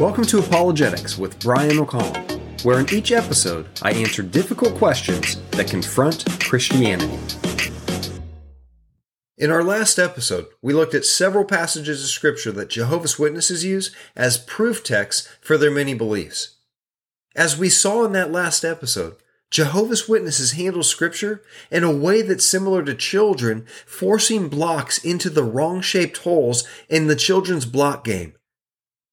Welcome to Apologetics with Brian O'Connell, where in each episode I answer difficult questions that confront Christianity. In our last episode, we looked at several passages of Scripture that Jehovah's Witnesses use as proof texts for their many beliefs. As we saw in that last episode, Jehovah's Witnesses handle Scripture in a way that's similar to children forcing blocks into the wrong shaped holes in the children's block game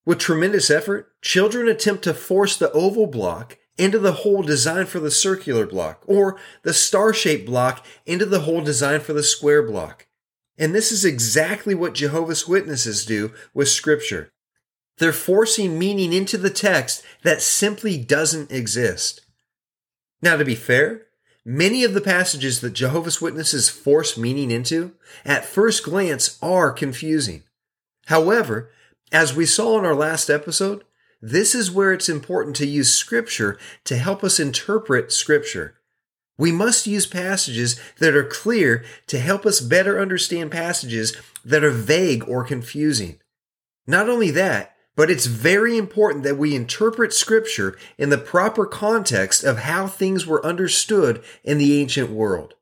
with tremendous effort, children attempt to force the oval block into the hole designed for the circular block, or the star shaped block into the hole designed for the square block. And this is exactly what Jehovah's Witnesses do with Scripture. They're forcing meaning into the text that simply doesn't exist. Now, to be fair, many of the passages that Jehovah's Witnesses force meaning into, at first glance, are confusing. However, as we saw in our last episode, this is where it's important to use Scripture to help us interpret Scripture. We must use passages that are clear to help us better understand passages that are vague or confusing. Not only that, but it's very important that we interpret Scripture in the proper context of how things were understood in the ancient world.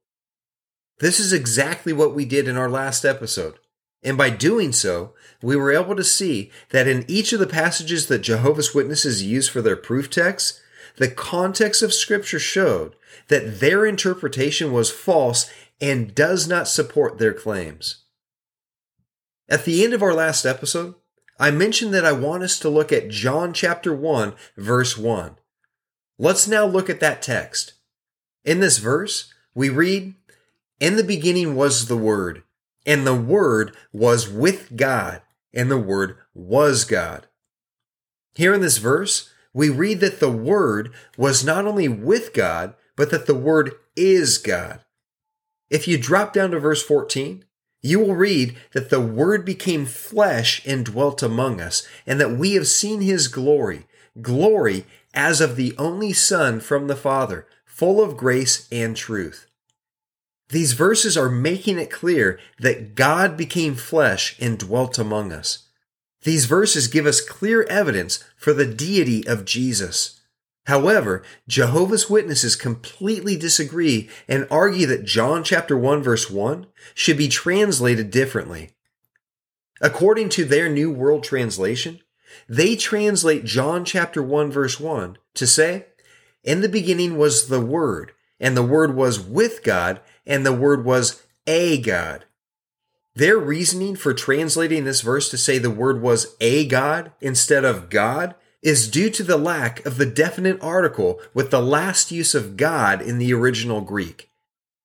This is exactly what we did in our last episode. And by doing so, we were able to see that in each of the passages that Jehovah's Witnesses use for their proof texts, the context of Scripture showed that their interpretation was false and does not support their claims. At the end of our last episode, I mentioned that I want us to look at John chapter 1, verse 1. Let's now look at that text. In this verse, we read, In the beginning was the Word, and the Word was with God, and the Word was God. Here in this verse, we read that the Word was not only with God, but that the Word is God. If you drop down to verse 14, you will read that the Word became flesh and dwelt among us, and that we have seen His glory, glory as of the only Son from the Father, full of grace and truth. These verses are making it clear that God became flesh and dwelt among us. These verses give us clear evidence for the deity of Jesus. However, Jehovah's Witnesses completely disagree and argue that John chapter 1 verse 1 should be translated differently. According to their New World Translation, they translate John chapter 1 verse 1 to say, In the beginning was the Word, and the Word was with God, and the Word was a God. Their reasoning for translating this verse to say the Word was a God instead of God is due to the lack of the definite article with the last use of God in the original Greek.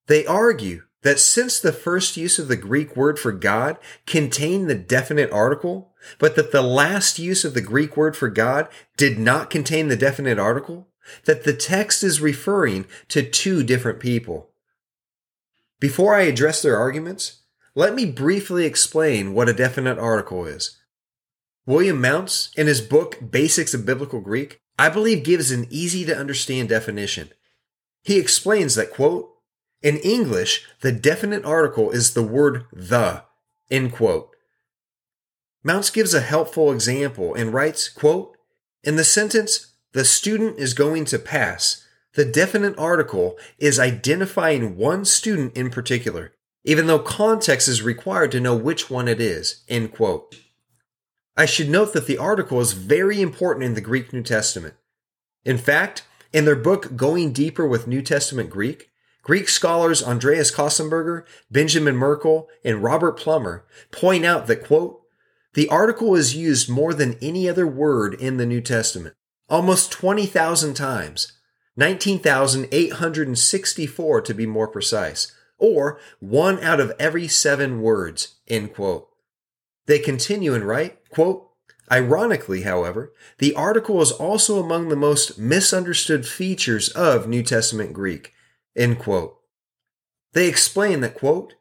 They argue that since the first use of the Greek word for God contained the definite article, but that the last use of the Greek word for God did not contain the definite article, that the text is referring to two different people. Before I address their arguments, let me briefly explain what a definite article is. William Mounce, in his book Basics of Biblical Greek, I believe gives an easy to understand definition. He explains that, quote, in English, the definite article is the word the, end quote. Mounce gives a helpful example and writes, quote, in the sentence, the student is going to pass, the definite article is identifying one student in particular, even though context is required to know which one it is. End quote. I should note that the article is very important in the Greek New Testament. In fact, in their book Going Deeper with New Testament Greek, Greek scholars Andreas Köstenberger, Benjamin Merkle, and Robert Plummer point out that, quote, the article is used more than any other word in the New Testament, almost 20,000 times, 19,864 to be more precise, or one out of every seven words, end quote. They continue and write, quote, Ironically, however, the article is also among the most misunderstood features of New Testament Greek, end quote. They explain that, quote,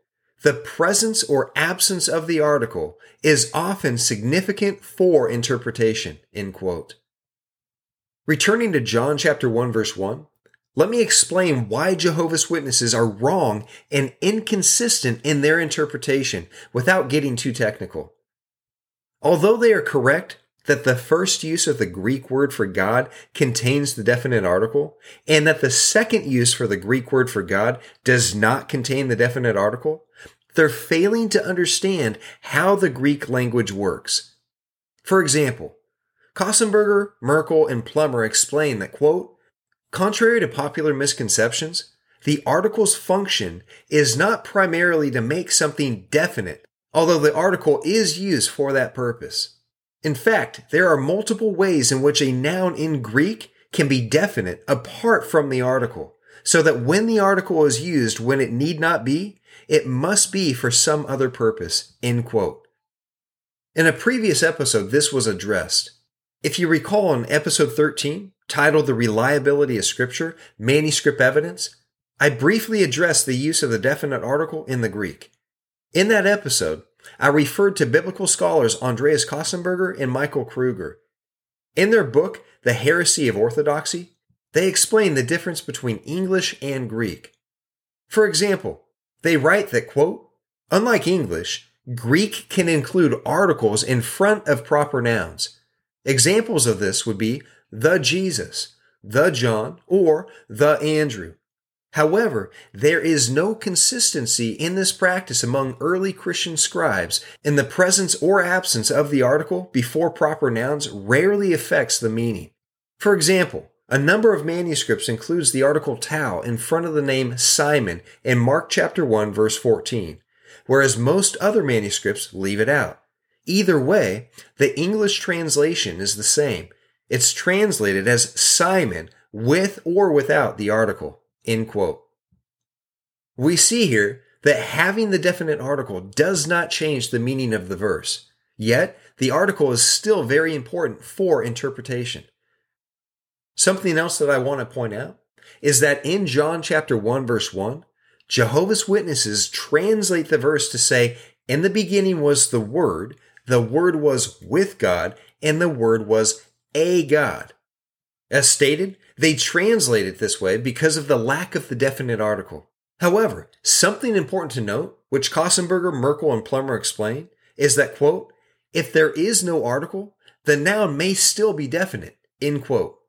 the presence or absence of the article is often significant for interpretation, end quote. Returning to John chapter 1 verse 1, let me explain why Jehovah's Witnesses are wrong and inconsistent in their interpretation without getting too technical. Although they are correct that the first use of the Greek word for God contains the definite article, and that the second use for the Greek word for God does not contain the definite article, they're failing to understand how the Greek language works. For example, Köstenberger, Merkle, and Plummer explain that, quote, contrary to popular misconceptions, the article's function is not primarily to make something definite, although the article is used for that purpose. In fact, there are multiple ways in which a noun in Greek can be definite apart from the article, so that when the article is used when it need not be, it must be for some other purpose. End quote. In a previous episode, this was addressed. If you recall in episode 13, titled The Reliability of Scripture, Manuscript Evidence, I briefly addressed the use of the definite article in the Greek. In that episode, I referred to biblical scholars Andreas Köstenberger and Michael Kruger. In their book, The Heresy of Orthodoxy, they explain the difference between English and Greek. For example, they write that, quote, unlike English, Greek can include articles in front of proper nouns. Examples of this would be the Jesus, the John, or the Andrew. However, there is no consistency in this practice among early Christian scribes, and the presence or absence of the article before proper nouns rarely affects the meaning. For example, a number of manuscripts includes the article tau in front of the name Simon in Mark chapter 1 verse 14, whereas most other manuscripts leave it out. Either way, the English translation is the same. It's translated as Simon with or without the article. End quote. We see here that having the definite article does not change the meaning of the verse. Yet, the article is still very important for interpretation. Something else that I want to point out is that in John chapter 1 verse 1, Jehovah's Witnesses translate the verse to say, in the beginning was the Word, the Word was with God, and the Word was a God. As stated, they translate it this way because of the lack of the definite article. However, something important to note, which Köstenberger, Merkle, and Plummer explain, is that, quote, if there is no article, the noun may still be definite, end quote.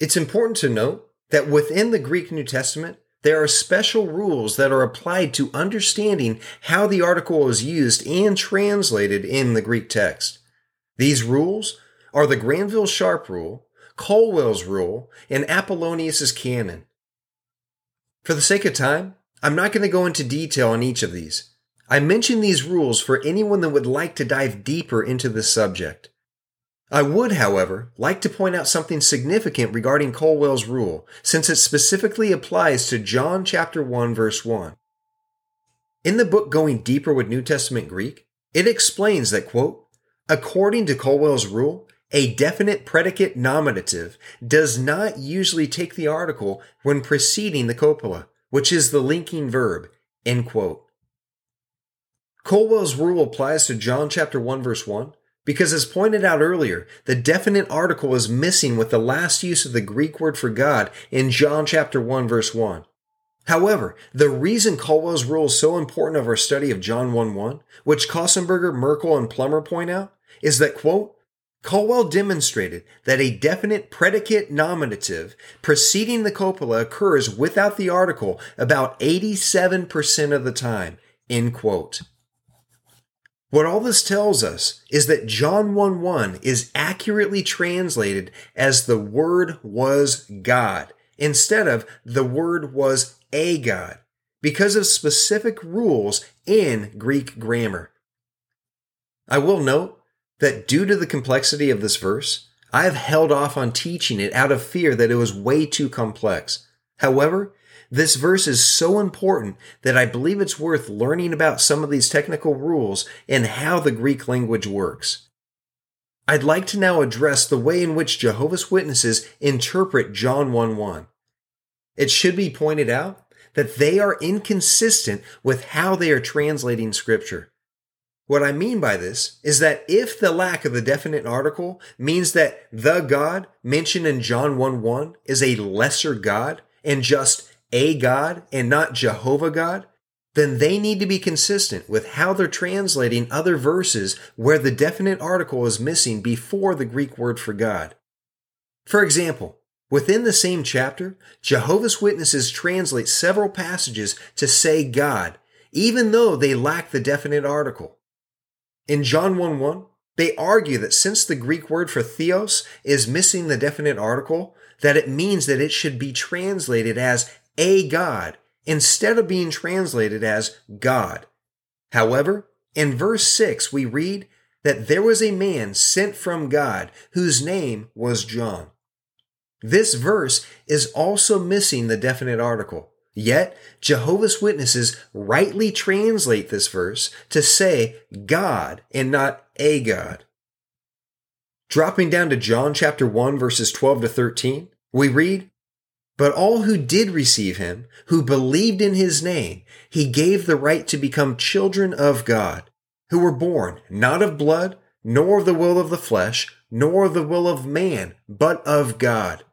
It's important to note that within the Greek New Testament, there are special rules that are applied to understanding how the article is used and translated in the Greek text. These rules are the Granville Sharp rule, Colwell's rule, and Apollonius's canon. For the sake of time, I'm not going to go into detail on each of these. I mention these rules for anyone that would like to dive deeper into this subject. I would, however, like to point out something significant regarding Colwell's rule, since it specifically applies to John chapter 1 verse 1. In the book Going Deeper with New Testament Greek, it explains that, quote, according to Colwell's rule, a definite predicate nominative does not usually take the article when preceding the copula, which is the linking verb, end quote. Colwell's rule applies to John chapter 1 verse 1 because, as pointed out earlier, the definite article is missing with the last use of the Greek word for God in John chapter 1 verse 1. However, the reason Colwell's rule is so important of our study of John 1 1, which Köstenberger, Merkle, and Plummer point out, is that, quote, Colwell demonstrated that a definite predicate nominative preceding the copula occurs without the article about 87% of the time, end quote. What all this tells us is that John 1 1 is accurately translated as the Word was God instead of the Word was a God because of specific rules in Greek grammar. I will note that due to the complexity of this verse, I have held off on teaching it out of fear that it was way too complex. However, this verse is so important that I believe it's worth learning about some of these technical rules and how the Greek language works. I'd like to now address the way in which Jehovah's Witnesses interpret John 1 1. It should be pointed out that they are inconsistent with how they are translating Scripture. What I mean by this is that if the lack of the definite article means that the God mentioned in John 1 1 is a lesser God and just a God and not Jehovah God, then they need to be consistent with how they're translating other verses where the definite article is missing before the Greek word for God. For example, within the same chapter, Jehovah's Witnesses translate several passages to say God, even though they lack the definite article. In John 1 1, they argue that since the Greek word for theos is missing the definite article, that it means that it should be translated as a God instead of being translated as God. However, in verse 6, we read that there was a man sent from God whose name was John. This verse is also missing the definite article. Yet, Jehovah's Witnesses rightly translate this verse to say God and not a God. Dropping down to John chapter 1 verses 12 to 13, we read, But all who did receive him, who believed in his name, he gave the right to become children of God, who were born not of blood, nor of the will of the flesh, nor of the will of man, but of God.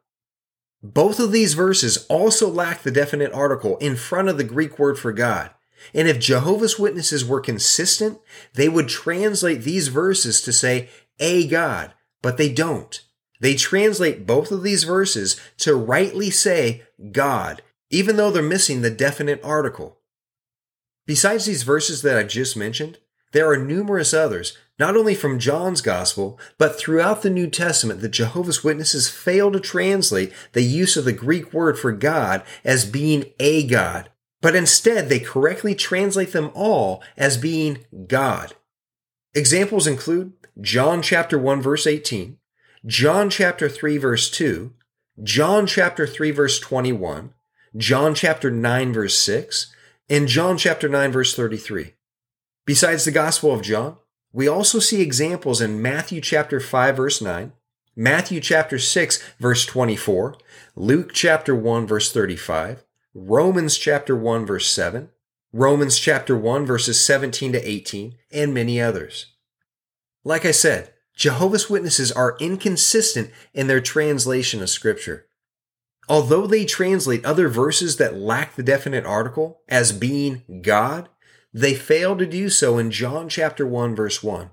Both of these verses also lack the definite article in front of the Greek word for God. And if Jehovah's Witnesses were consistent, they would translate these verses to say a God, but they don't. They translate both of these verses to rightly say God, even though they're missing the definite article. Besides these verses that I've just mentioned, there are numerous others, not only from John's Gospel, but throughout the New Testament that Jehovah's Witnesses fail to translate the use of the Greek word for God as being a God, but instead they correctly translate them all as being God. Examples include John chapter 1 verse 18, John chapter 3 verse 2, John chapter 3 verse 21, John chapter 9 verse 6, and John chapter 9 verse 33. Besides the Gospel of John, we also see examples in Matthew chapter 5 verse 9, Matthew chapter 6 verse 24, Luke chapter 1 verse 35, Romans chapter 1 verse 7, Romans chapter 1 verses 17 to 18, and many others. Like I said, Jehovah's Witnesses are inconsistent in their translation of scripture. Although they translate other verses that lack the definite article as being God, they fail to do so in John chapter 1 verse 1.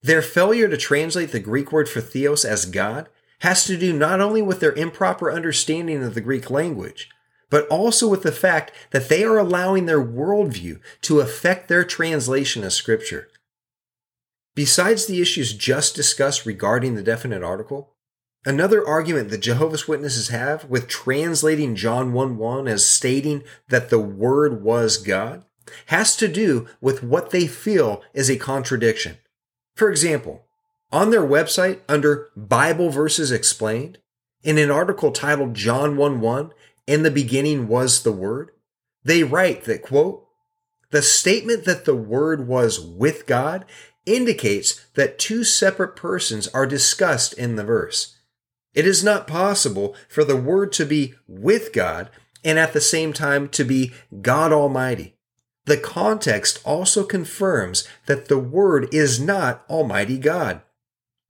Their failure to translate the Greek word for theos as God has to do not only with their improper understanding of the Greek language, but also with the fact that they are allowing their worldview to affect their translation of Scripture. Besides the issues just discussed regarding the definite article, another argument that Jehovah's Witnesses have with translating John 1 1 as stating that the Word was God has to do with what they feel is a contradiction. For example, on their website under Bible Verses Explained, in an article titled John 1 1, in the beginning was the Word, they write that, quote, the statement that the Word was with God indicates that two separate persons are discussed in the verse. It is not possible for the Word to be with God and at the same time to be God Almighty. The context also confirms that the Word is not Almighty God.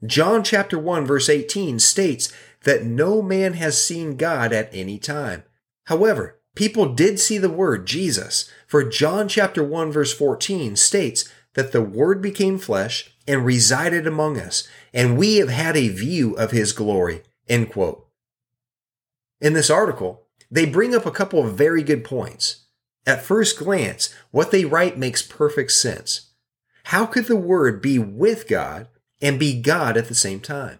John chapter 1 verse 18 states that no man has seen God at any time. However, people did see the Word, Jesus, for John chapter 1 verse 14 states that the Word became flesh and resided among us, and we have had a view of his glory. End quote. In this article, they bring up a couple of very good points. At first glance, what they write makes perfect sense. How could the Word be with God and be God at the same time?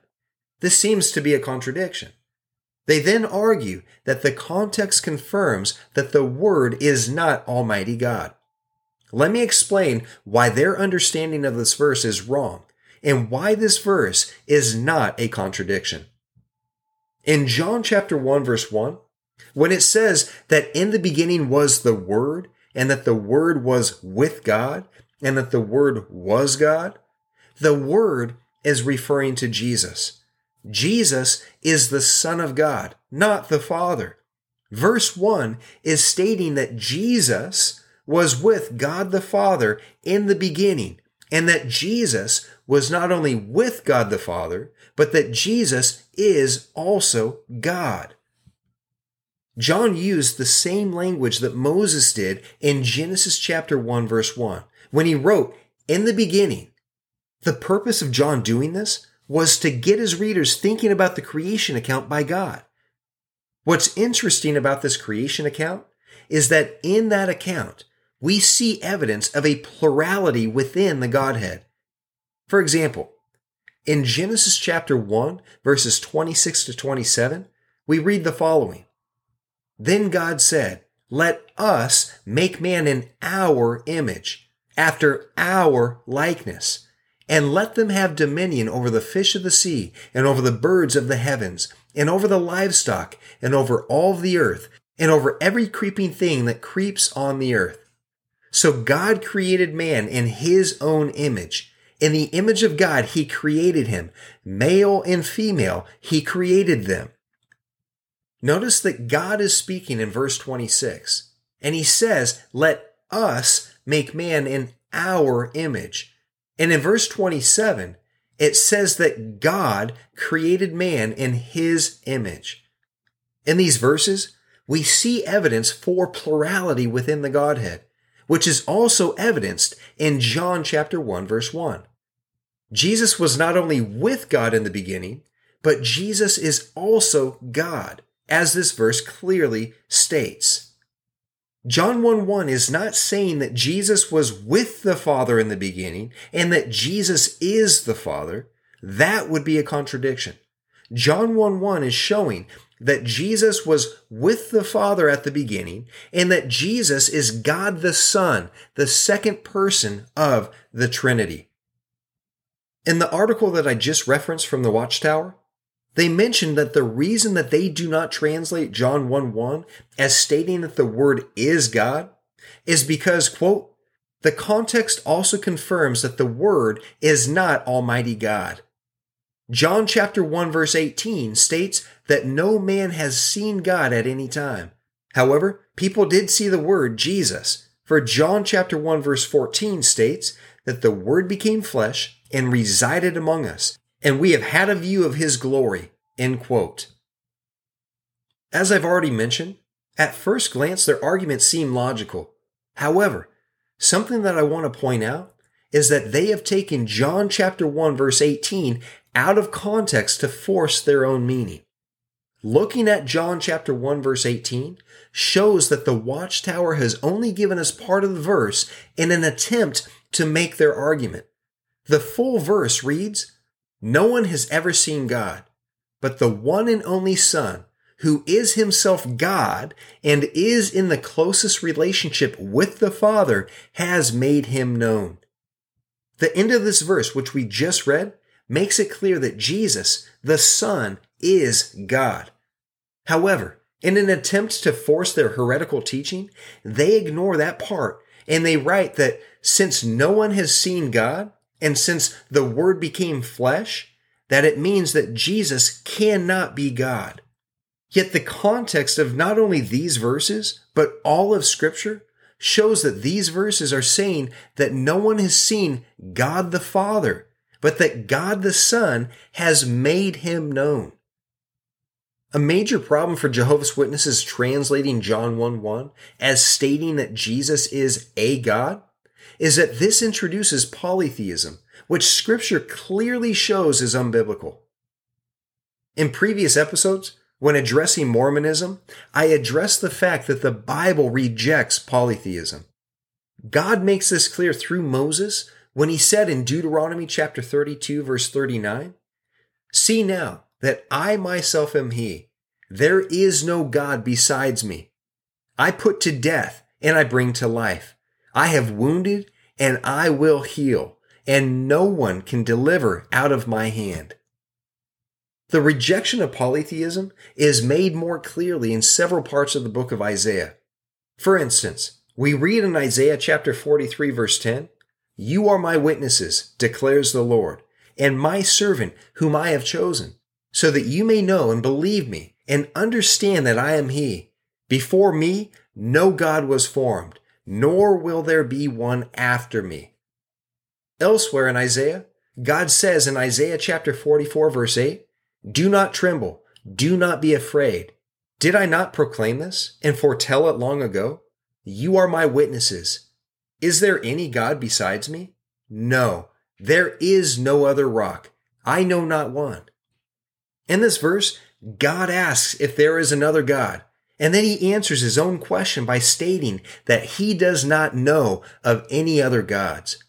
This seems to be a contradiction. They then argue that the context confirms that the Word is not Almighty God. Let me explain why their understanding of this verse is wrong and why this verse is not a contradiction. In John chapter 1 verse 1, when it says that in the beginning was the Word, and that the Word was with God, and that the Word was God, the Word is referring to Jesus. Jesus is the Son of God, not the Father. Verse 1 is stating that Jesus was with God the Father in the beginning, and that Jesus was not only with God the Father, but that Jesus is also God. John used the same language that Moses did in Genesis chapter 1 verse 1 when he wrote, in the beginning. The purpose of John doing this was to get his readers thinking about the creation account by God. What's interesting about this creation account is that in that account, we see evidence of a plurality within the Godhead. For example, in Genesis chapter 1, verses 26 to 27, we read the following Then God said, Let us make man in our image, after our likeness, and let them have dominion over the fish of the sea, and over the birds of the heavens, and over the livestock, and over all the earth, and over every creeping thing that creeps on the earth. So God created man in his own image. In the image of God, he created him. Male and female, he created them. Notice that God is speaking in verse 26, and he says, Let us make man in our image. And in verse 27, it says that God created man in his image. In these verses, we see evidence for plurality within the Godhead which is also evidenced in John chapter 1 verse 1. Jesus was not only with God in the beginning, but Jesus is also God, as this verse clearly states. John 1 1 is not saying that Jesus was with the Father in the beginning and that Jesus is the Father. That would be a contradiction. John 1 1 is showing that Jesus was with the Father at the beginning and that Jesus is God the Son, the second person of the Trinity. In the article that I just referenced from the Watchtower, they mentioned that the reason that they do not translate John 1 1 as stating that the Word is God is because, quote, the context also confirms that the Word is not Almighty God. John chapter 1 verse 18 states that no man has seen God at any time. However, people did see the word Jesus. For John chapter 1 verse 14 states that the word became flesh and resided among us, and we have had a view of his glory. End quote. As I've already mentioned, at first glance their arguments seem logical. However, something that I want to point out is that they have taken John chapter 1 verse 18 out of context to force their own meaning. Looking at John chapter 1 verse 18 shows that the watchtower has only given us part of the verse in an attempt to make their argument. The full verse reads, No one has ever seen God, but the one and only Son, who is himself God and is in the closest relationship with the Father, has made him known. The end of this verse, which we just read, makes it clear that Jesus, the Son, is God. However, in an attempt to force their heretical teaching, they ignore that part and they write that since no one has seen God and since the Word became flesh, that it means that Jesus cannot be God. Yet the context of not only these verses, but all of Scripture shows that these verses are saying that no one has seen God the Father but that God the Son has made him known. A major problem for Jehovah's Witnesses translating John 1 1 as stating that Jesus is a God is that this introduces polytheism, which scripture clearly shows is unbiblical. In previous episodes, when addressing Mormonism, I addressed the fact that the Bible rejects polytheism. God makes this clear through Moses when he said in Deuteronomy chapter 32, verse 39, See now that I myself am he. There is no God besides me. I put to death and I bring to life. I have wounded and I will heal, and no one can deliver out of my hand. The rejection of polytheism is made more clearly in several parts of the book of Isaiah. For instance, we read in Isaiah chapter 43 verse 10, you are my witnesses, declares the Lord, and my servant whom I have chosen, so that you may know and believe me and understand that I am He. Before me, no God was formed, nor will there be one after me. Elsewhere in Isaiah, God says in Isaiah chapter 44 verse 8, Do not tremble, do not be afraid. Did I not proclaim this and foretell it long ago? You are my witnesses. Is there any God besides me? No, there is no other rock. I know not one. In this verse, God asks if there is another God, and then he answers his own question by stating that he does not know of any other gods.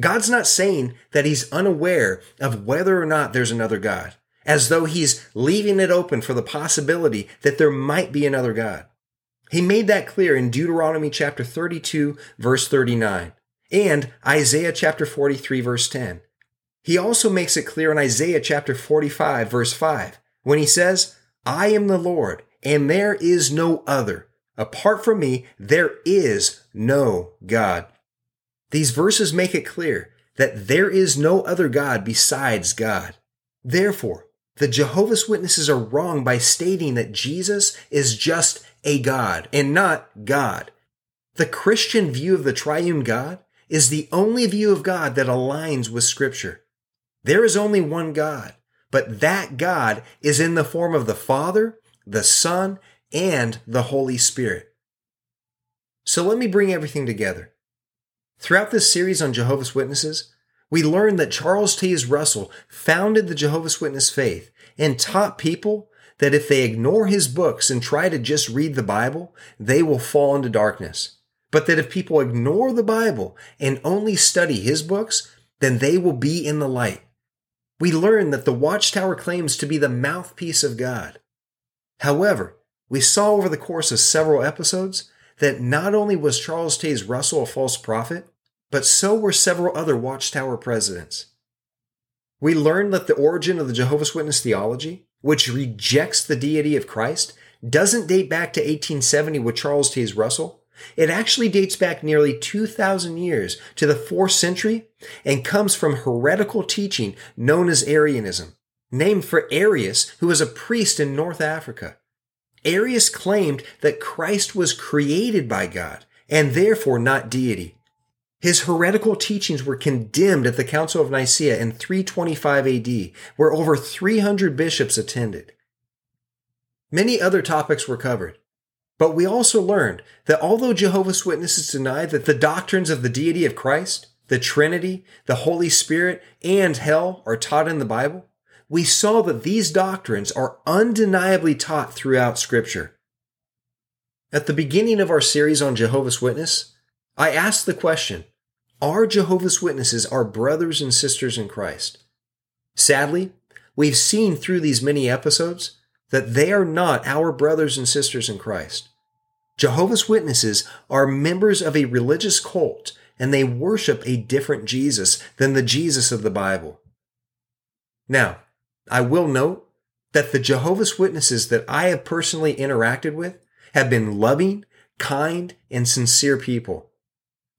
God's not saying that he's unaware of whether or not there's another God, as though he's leaving it open for the possibility that there might be another God. He made that clear in Deuteronomy chapter 32 verse 39 and Isaiah chapter 43 verse 10. He also makes it clear in Isaiah chapter 45 verse 5 when he says, I am the Lord and there is no other. Apart from me, there is no God. These verses make it clear that there is no other God besides God. Therefore, the Jehovah's Witnesses are wrong by stating that Jesus is just a God and not God. The Christian view of the triune God is the only view of God that aligns with Scripture. There is only one God, but that God is in the form of the Father, the Son, and the Holy Spirit. So let me bring everything together. Throughout this series on Jehovah's Witnesses, we learned that Charles Taze Russell founded the Jehovah's Witness faith and taught people that if they ignore his books and try to just read the Bible, they will fall into darkness. But that if people ignore the Bible and only study his books, then they will be in the light. We learn that the Watchtower claims to be the mouthpiece of God. However, we saw over the course of several episodes that not only was Charles Taze Russell a false prophet, but so were several other Watchtower presidents. We learned that the origin of the Jehovah's Witness theology, which rejects the deity of Christ, doesn't date back to 1870 with Charles Taze Russell. It actually dates back nearly 2,000 years to the 4th century and comes from heretical teaching known as Arianism, named for Arius, who was a priest in North Africa. Arius claimed that Christ was created by God and therefore not deity. His heretical teachings were condemned at the Council of Nicaea in 325 AD, where over 300 bishops attended. Many other topics were covered, but we also learned that although Jehovah's Witnesses deny that the doctrines of the deity of Christ, the Trinity, the Holy Spirit, and hell are taught in the Bible, we saw that these doctrines are undeniably taught throughout Scripture. At the beginning of our series on Jehovah's Witness, I asked the question Are Jehovah's Witnesses are brothers and sisters in Christ? Sadly, we've seen through these many episodes that they are not our brothers and sisters in Christ. Jehovah's Witnesses are members of a religious cult and they worship a different Jesus than the Jesus of the Bible. Now, I will note that the Jehovah's Witnesses that I have personally interacted with have been loving, kind, and sincere people.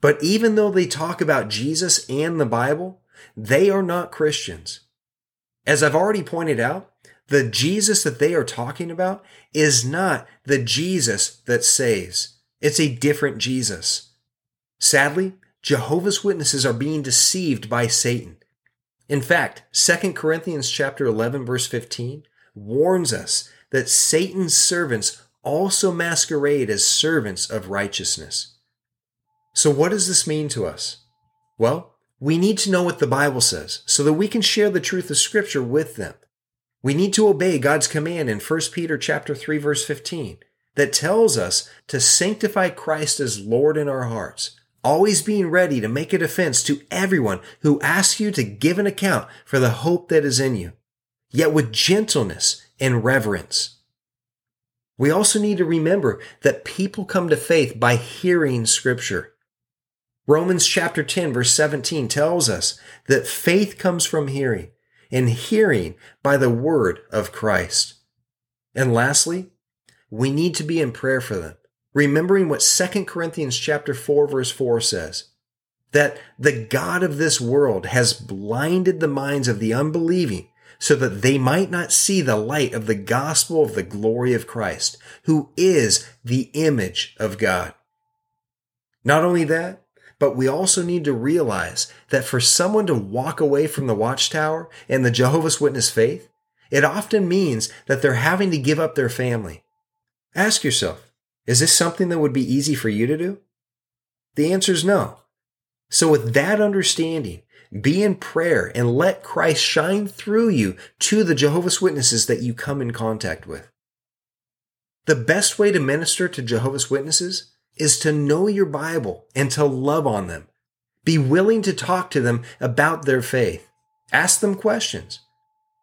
But even though they talk about Jesus and the Bible, they are not Christians. As I've already pointed out, the Jesus that they are talking about is not the Jesus that saves. It's a different Jesus. Sadly, Jehovah's Witnesses are being deceived by Satan. In fact, 2 Corinthians chapter 11 verse 15 warns us that Satan's servants also masquerade as servants of righteousness. So what does this mean to us? Well, we need to know what the Bible says so that we can share the truth of scripture with them. We need to obey God's command in 1 Peter chapter 3 verse 15 that tells us to sanctify Christ as Lord in our hearts always being ready to make a defense to everyone who asks you to give an account for the hope that is in you, yet with gentleness and reverence. We also need to remember that people come to faith by hearing scripture. Romans chapter 10 verse 17 tells us that faith comes from hearing and hearing by the word of Christ. And lastly, we need to be in prayer for them remembering what 2 Corinthians chapter 4 verse 4 says, that the God of this world has blinded the minds of the unbelieving so that they might not see the light of the gospel of the glory of Christ, who is the image of God. Not only that, but we also need to realize that for someone to walk away from the watchtower and the Jehovah's Witness faith, it often means that they're having to give up their family, Ask yourself, is this something that would be easy for you to do? The answer is no. So, with that understanding, be in prayer and let Christ shine through you to the Jehovah's Witnesses that you come in contact with. The best way to minister to Jehovah's Witnesses is to know your Bible and to love on them. Be willing to talk to them about their faith. Ask them questions.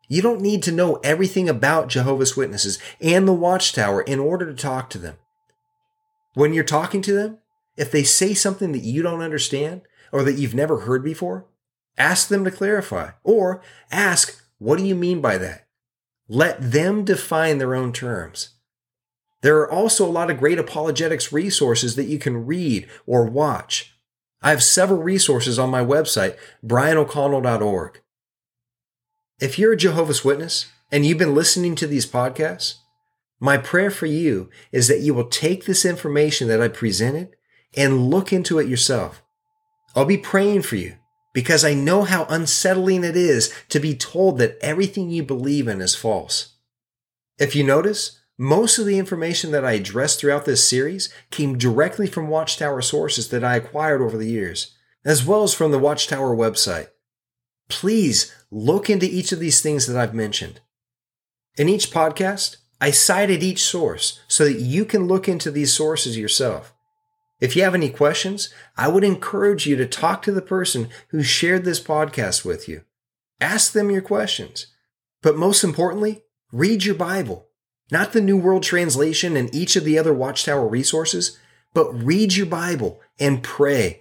You don't need to know everything about Jehovah's Witnesses and the Watchtower in order to talk to them. When you're talking to them, if they say something that you don't understand or that you've never heard before, ask them to clarify or ask, what do you mean by that? Let them define their own terms. There are also a lot of great apologetics resources that you can read or watch. I have several resources on my website, brianoconnell.org. If you're a Jehovah's Witness and you've been listening to these podcasts, my prayer for you is that you will take this information that I presented and look into it yourself. I'll be praying for you because I know how unsettling it is to be told that everything you believe in is false. If you notice, most of the information that I addressed throughout this series came directly from Watchtower sources that I acquired over the years, as well as from the Watchtower website. Please look into each of these things that I've mentioned. In each podcast, I cited each source so that you can look into these sources yourself. If you have any questions, I would encourage you to talk to the person who shared this podcast with you. Ask them your questions. But most importantly, read your Bible. Not the New World Translation and each of the other Watchtower resources, but read your Bible and pray.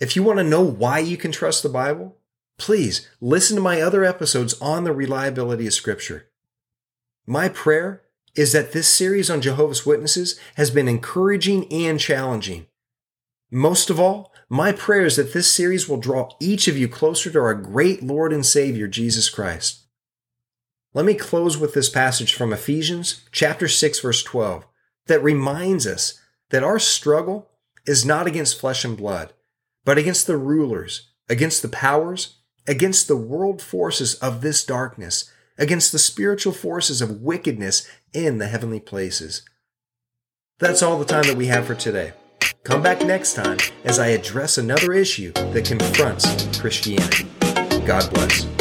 If you want to know why you can trust the Bible, please listen to my other episodes on the reliability of Scripture. My prayer is that this series on Jehovah's Witnesses has been encouraging and challenging. Most of all, my prayer is that this series will draw each of you closer to our great Lord and Savior, Jesus Christ. Let me close with this passage from Ephesians chapter 6 verse 12 that reminds us that our struggle is not against flesh and blood, but against the rulers, against the powers, against the world forces of this darkness, against the spiritual forces of wickedness in the heavenly places. That's all the time that we have for today. Come back next time as I address another issue that confronts Christianity. God bless.